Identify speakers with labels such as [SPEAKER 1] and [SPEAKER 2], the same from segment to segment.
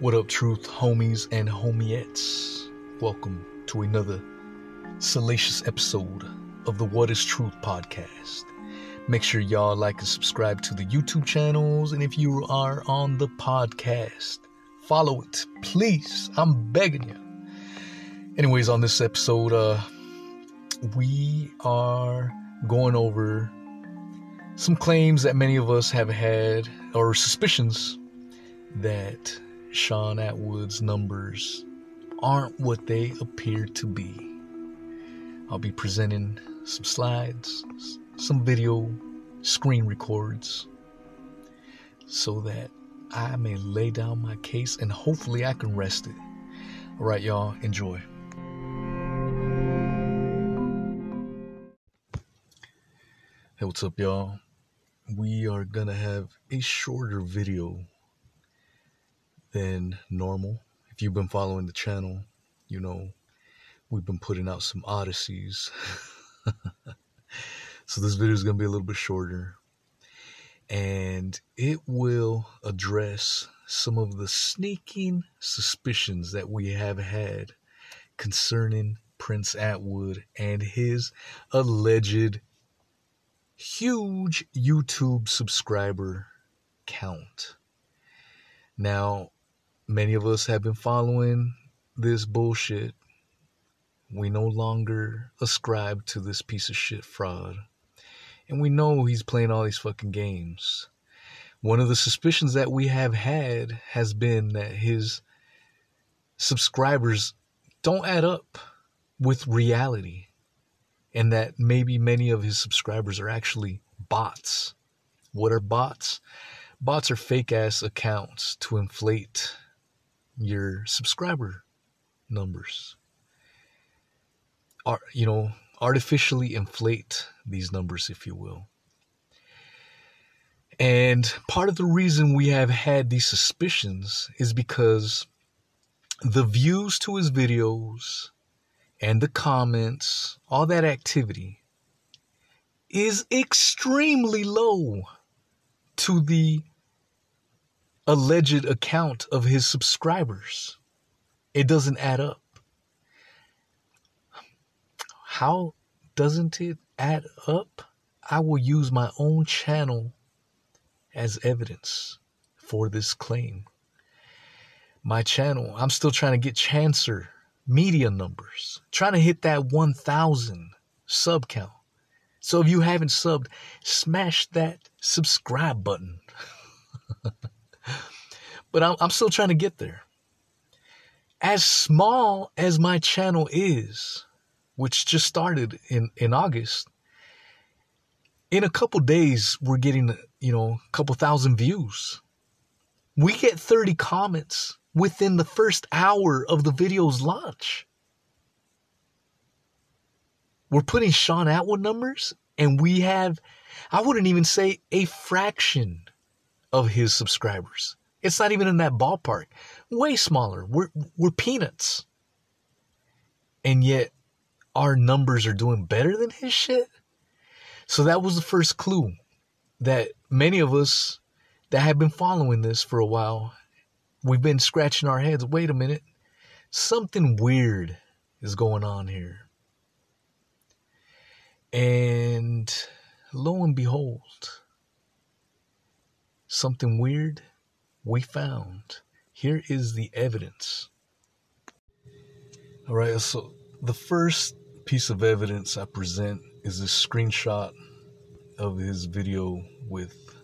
[SPEAKER 1] What up, truth homies and homiettes? Welcome to another salacious episode of the What is Truth podcast. Make sure y'all like and subscribe to the YouTube channels, and if you are on the podcast, follow it, please. I'm begging you. Anyways, on this episode, uh, we are going over some claims that many of us have had, or suspicions that Shaun Attwood's numbers aren't what they appear to be. I'll be presenting some slides, some video, screen records, so that I may lay down my case and hopefully I can rest it. All right, y'all, enjoy. Hey, what's up, y'all? We are gonna have a shorter video than normal. If you've been following the channel, you know we've been putting out some odysseys. so this video is going to be a little bit shorter and it will address some of the sneaking suspicions that we have had concerning Prince Attwood and his alleged huge YouTube subscriber count. Now, many of us have been following this bullshit. We no longer ascribe to this piece of shit fraud. And we know he's playing all these fucking games. One of the suspicions that we have had has been that his subscribers don't add up with reality. And that maybe many of his subscribers are actually bots. What are bots? Bots are fake ass accounts to inflate your subscriber numbers. Are you know, artificially inflate these numbers, if you will. And part of the reason we have had these suspicions is because the views to his videos and the comments, all that activity is extremely low to the alleged account of his subscribers. It doesn't add up. How doesn't it add up? I will use my own channel as evidence for this claim. My channel, I'm still trying to get Chancer media numbers, trying to hit that 1,000 sub count. So if you haven't subbed, smash that subscribe button. but I'm, I'm still trying to get there. As small as my channel is, which just started in, in August, in a couple days, we're getting, you know, a couple thousand views. We get 30 comments within the first hour of the video's launch. We're putting Shaun Attwood numbers, and we have, I wouldn't even say a fraction of his subscribers. It's not even in that ballpark. Way smaller. We're we're peanuts. And yet our numbers are doing better than his shit. So that was the first clue that many of us that have been following this for a while, we've been scratching our heads. Wait a minute. Something weird is going on here. And lo and behold, something weird we found. Here is the evidence. All right, so the first piece of evidence I present is this screenshot of his video with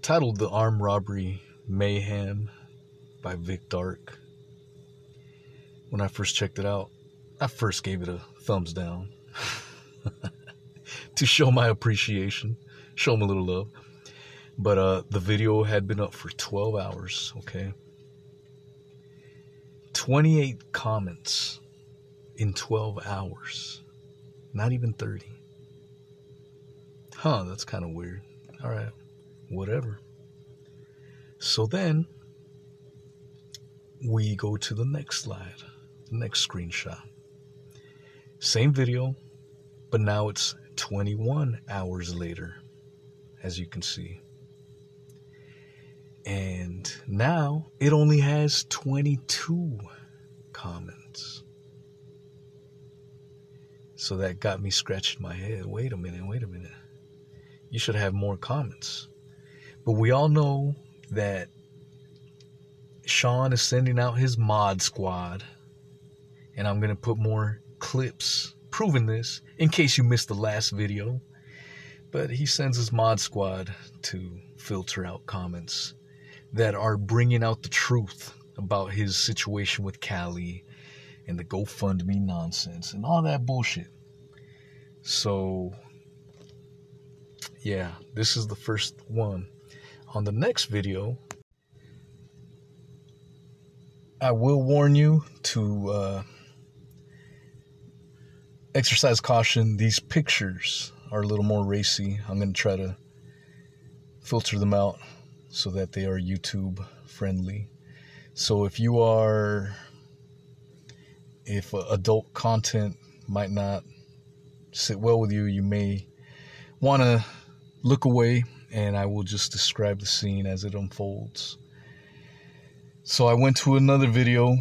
[SPEAKER 1] titled The Armed Robbery Mayhem by Vic Dark. When I first checked it out, I first gave it a thumbs down to show my appreciation, show him a little love. But uh, the video had been up for 12 hours, okay? 28 comments in 12 hours. Not even 30. Huh, that's kind of weird. All right, whatever. So then we go to the next slide, the next screenshot. Same video, but now it's 21 hours later, as you can see. And now it only has 22 comments. So that got me scratching my head. Wait a minute, wait a minute. You should have more comments. But we all know that Sean is sending out his mod squad. And I'm going to put more clips proving this in case you missed the last video. But he sends his mod squad to filter out comments that are bringing out the truth about his situation with Cali and the GoFundMe nonsense and all that bullshit. So, yeah, this is the first one. On the next video, I will warn you to uh, exercise caution. These pictures are a little more racy. I'm going to try to filter them out so that they are YouTube friendly. So if you are, if adult content might not sit well with you, you may want to look away and I will just describe the scene as it unfolds. So I went to another video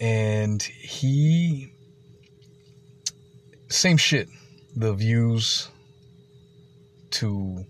[SPEAKER 1] and he, same shit, the views to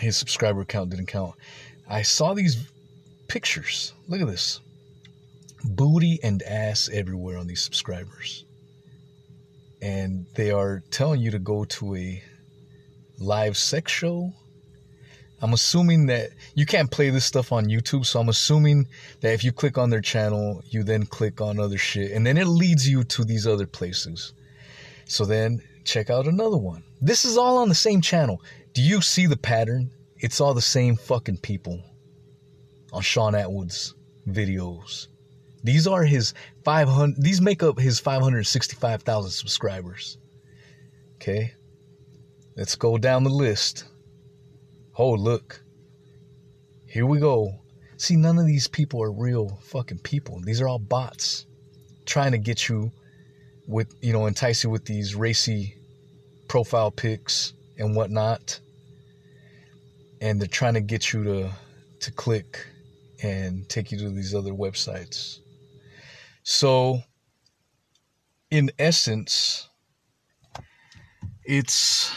[SPEAKER 1] his subscriber count didn't count. I saw these pictures. Look at this. Booty and ass everywhere on these subscribers. And they are telling you to go to a live sex show. I'm assuming that you can't play this stuff on YouTube, so I'm assuming that if you click on their channel, you then click on other shit, and then it leads you to these other places. So then check out another one. This is all on the same channel. Do you see the pattern? It's all the same fucking people on Shaun Attwood's videos. These are his 500 these make up his 565,000 subscribers. Okay? Let's go down the list. Oh, look. Here we go. See, none of these people are real fucking people. These are all bots trying to get you with, you know, entice you with these racy profile pics and whatnot. And they're trying to get you to to click and take you to these other websites. So in essence, it's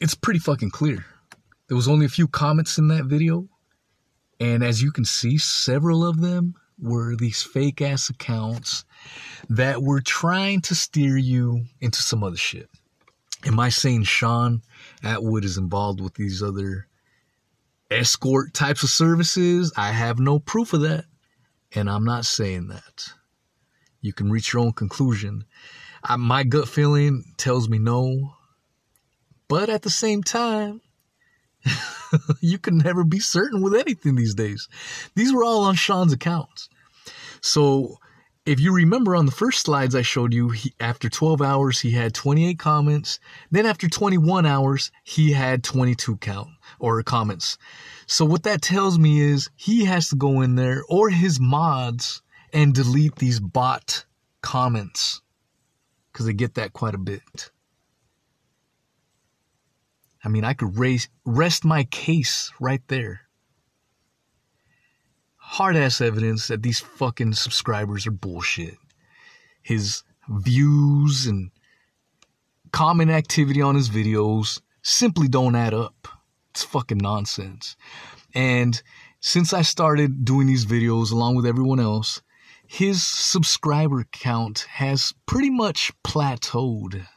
[SPEAKER 1] it's pretty fucking clear. There was only a few comments in that video, and as you can see, several of them were these fake ass accounts that were trying to steer you into some other shit. Am I saying Shaun Attwood is involved with these other escort types of services? I have no proof of that. And I'm not saying that. You can reach your own conclusion. I, my gut feeling tells me no. But at the same time, you can never be certain with anything these days. These were all on Sean's accounts. So if you remember on the first slides I showed you, he, after 12 hours, he had 28 comments. Then after 21 hours, he had 22 count or comments. So what that tells me is he has to go in there or his mods and delete these bot comments because they get that quite a bit. I mean, I could raise, rest my case right there hard ass evidence that these fucking subscribers are bullshit. His views and comment activity on his videos simply don't add up. It's fucking nonsense. And since I started doing these videos along with everyone else, his subscriber count has pretty much plateaued.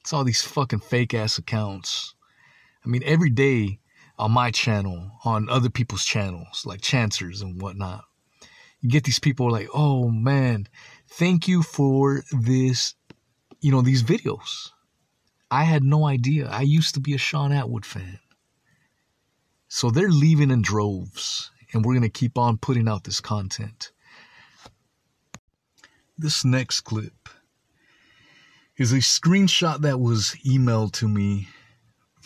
[SPEAKER 1] It's all these fucking fake ass accounts. I mean, every day on my channel, on other people's channels, like Chancers and whatnot. You get these people like, oh man, thank you for this, you know, these videos. I had no idea. I used to be a Shaun Attwood fan. So they're leaving in droves, and we're going to keep on putting out this content. This next clip is a screenshot that was emailed to me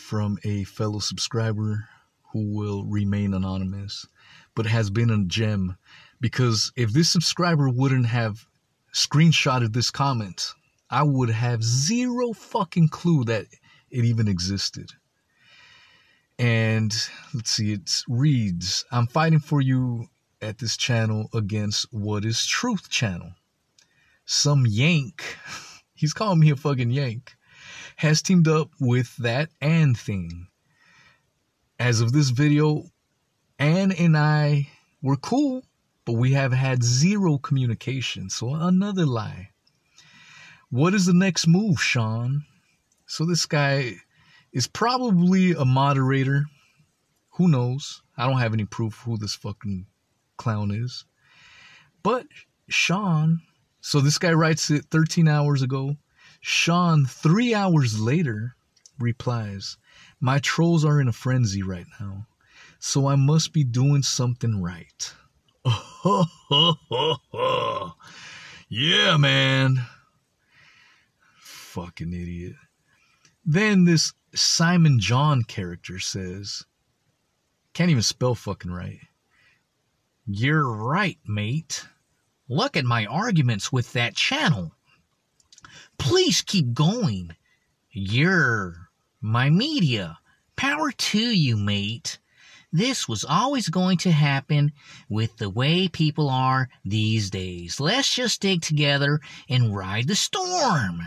[SPEAKER 1] from a fellow subscriber who will remain anonymous, but has been a gem because if this subscriber wouldn't have screenshotted this comment, I would have zero fucking clue that it even existed. And let's see, it reads I'm fighting for you at this channel against What is Truth channel. Some yank, he's calling me a fucking yank, has teamed up with that and thing. As of this video, Anne and I were cool, but we have had zero communication. So another lie. What is the next move, Sean? So this guy is probably a moderator. Who knows? I don't have any proof who this fucking clown is. But Sean, so this guy writes it 13 hours ago. Sean, three hours later, replies, My trolls are in a frenzy right now, so I must be doing something right. yeah, man fucking idiot. Then this Simon John character says, can't even spell fucking right. You're right, mate. Look at my arguments with that channel. Please keep going. You're my media. Power to you, mate. This was always going to happen with the way people are these days. Let's just stick together and ride the storm.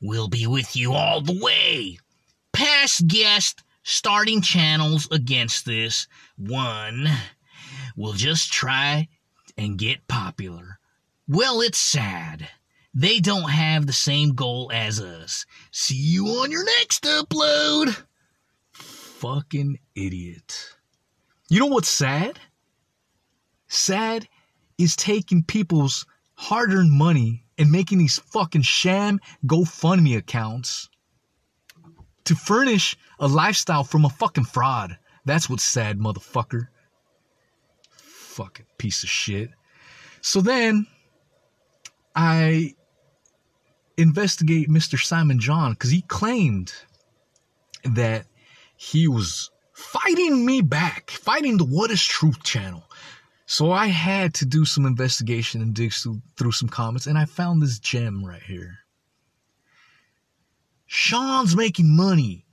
[SPEAKER 1] We'll be with you all the way. Past guest starting channels against this. One, we'll just try and get popular. Well, it's sad. They don't have the same goal as us. See you on your next upload. Fucking idiot. You know what's sad? Sad is taking people's hard earned money and making these fucking sham GoFundMe accounts to furnish a lifestyle from a fucking fraud. That's what's sad, motherfucker. Fucking piece of shit. So then I investigate Mr. Simon John because he claimed that he was fighting me back, fighting the What is Truth channel. So I had to do some investigation and dig through some comments, and I found this gem right here. Sean's making money.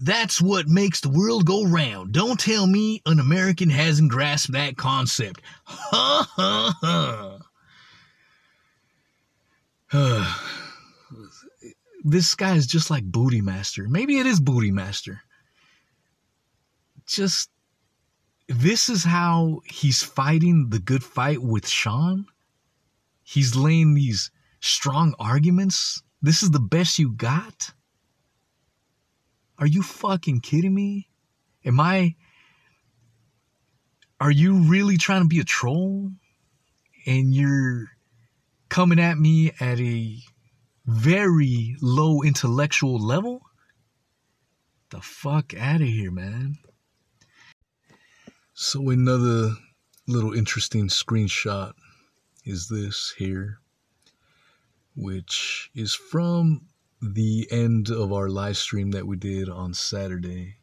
[SPEAKER 1] That's what makes the world go round. Don't tell me an American hasn't grasped that concept. Ha ha ha. this guy is just like Booty Master. Maybe it is Booty Master. Just this is how he's fighting the good fight with Sean. He's laying these strong arguments. This is the best you got? Are you fucking kidding me? Am I. Are you really trying to be a troll? And you're coming at me at a very low intellectual level? The fuck out of here, man. So another little interesting screenshot is this here, which is from the end of our live stream that we did on Saturday,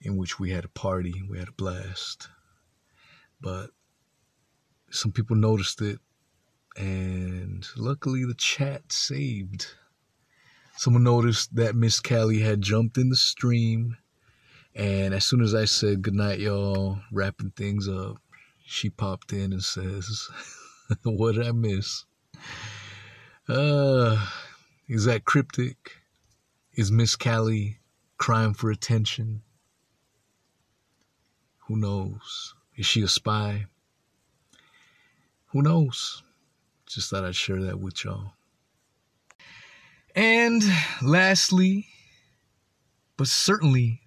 [SPEAKER 1] in which we had a party, we had a blast. But some people noticed it, and luckily the chat saved. Someone noticed that Miss Callie had jumped in the stream and as soon as I said goodnight, y'all, wrapping things up, she popped in and says, What did I miss? Uh, is that cryptic? Is Miss Callie crying for attention? Who knows? Is she a spy? Who knows? Just thought I'd share that with y'all. And lastly, but certainly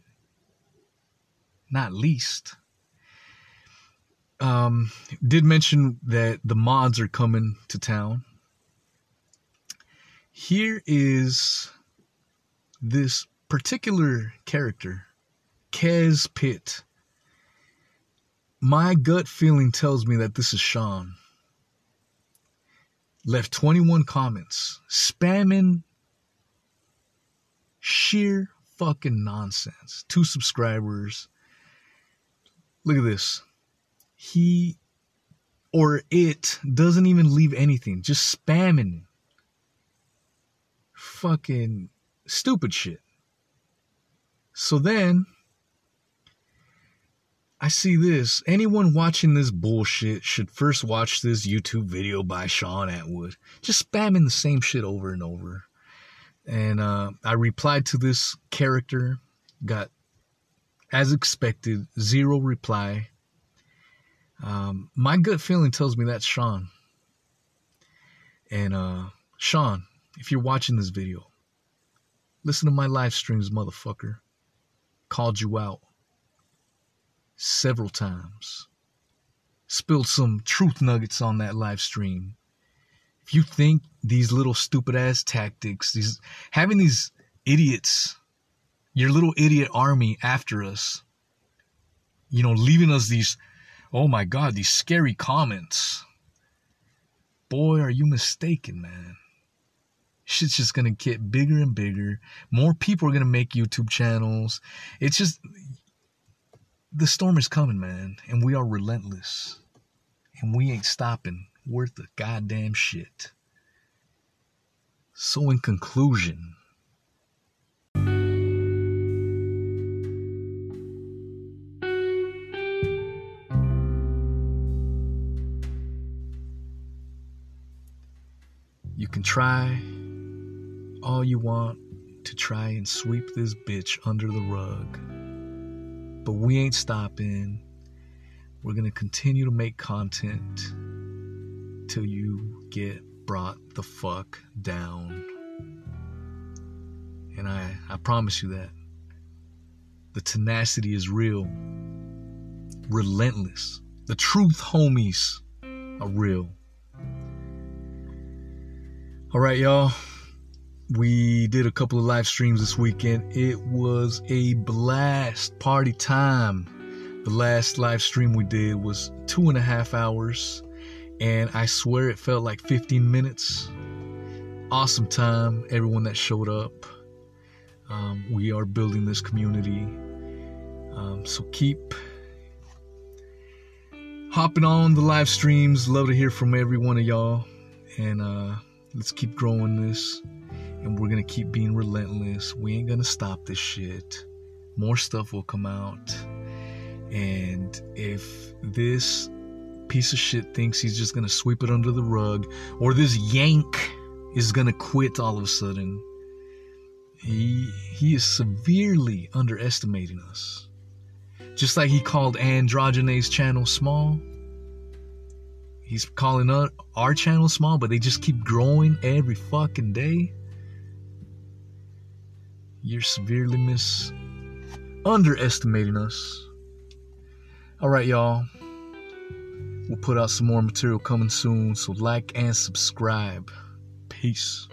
[SPEAKER 1] not least, um, did mention that the mods are coming to town. Here is this particular character, Kez Pitt. My gut feeling tells me that this is Sean. Left 21 comments, spamming sheer fucking nonsense. Two subscribers, Look at this. He or it doesn't even leave anything, just spamming fucking stupid shit. So then I see this. Anyone watching this bullshit should first watch this YouTube video by Shaun Attwood. Just spamming the same shit over and over. And uh, I replied to this character, got, as expected, zero reply. Um, my gut feeling tells me that's Sean. And uh, Shawn, if you're watching this video, listen to my live streams, motherfucker. Called you out several times. Spilled some truth nuggets on that live stream. If you think these little stupid ass tactics, these having these idiots, your little idiot army after us, you know, leaving us these, oh my God, these scary comments. Boy, are you mistaken, man shit's just gonna get bigger and bigger. More people are gonna make YouTube channels. It's just the storm is coming, man, and we are relentless. And we ain't stopping worth the goddamn shit. So, in conclusion, you can try all you want to try and sweep this bitch under the rug. But we ain't stopping. We're going to continue to make content till you get brought the fuck down. And I, I promise you that. The tenacity is real, relentless. The truth homies are real. All right, y'all we did a couple of live streams this weekend. It was a blast, party time. The last live stream we did was two and a half hours, and I swear it felt like 15 minutes. Awesome time, everyone that showed up. Um, we are building this community. Um, so keep hopping on the live streams. Love to hear from every one of y'all. And uh, let's keep growing this and we're gonna keep being relentless. We ain't gonna stop this shit. More stuff will come out. And if this piece of shit thinks he's just gonna sweep it under the rug, or this yank is gonna quit all of a sudden, he he is severely underestimating us. Just like he called Androgene's channel small. He's calling our channel small, but they just keep growing every fucking day you're severely mis underestimating us. All right, y'all. We'll put out some more material coming soon, so like and subscribe. Peace.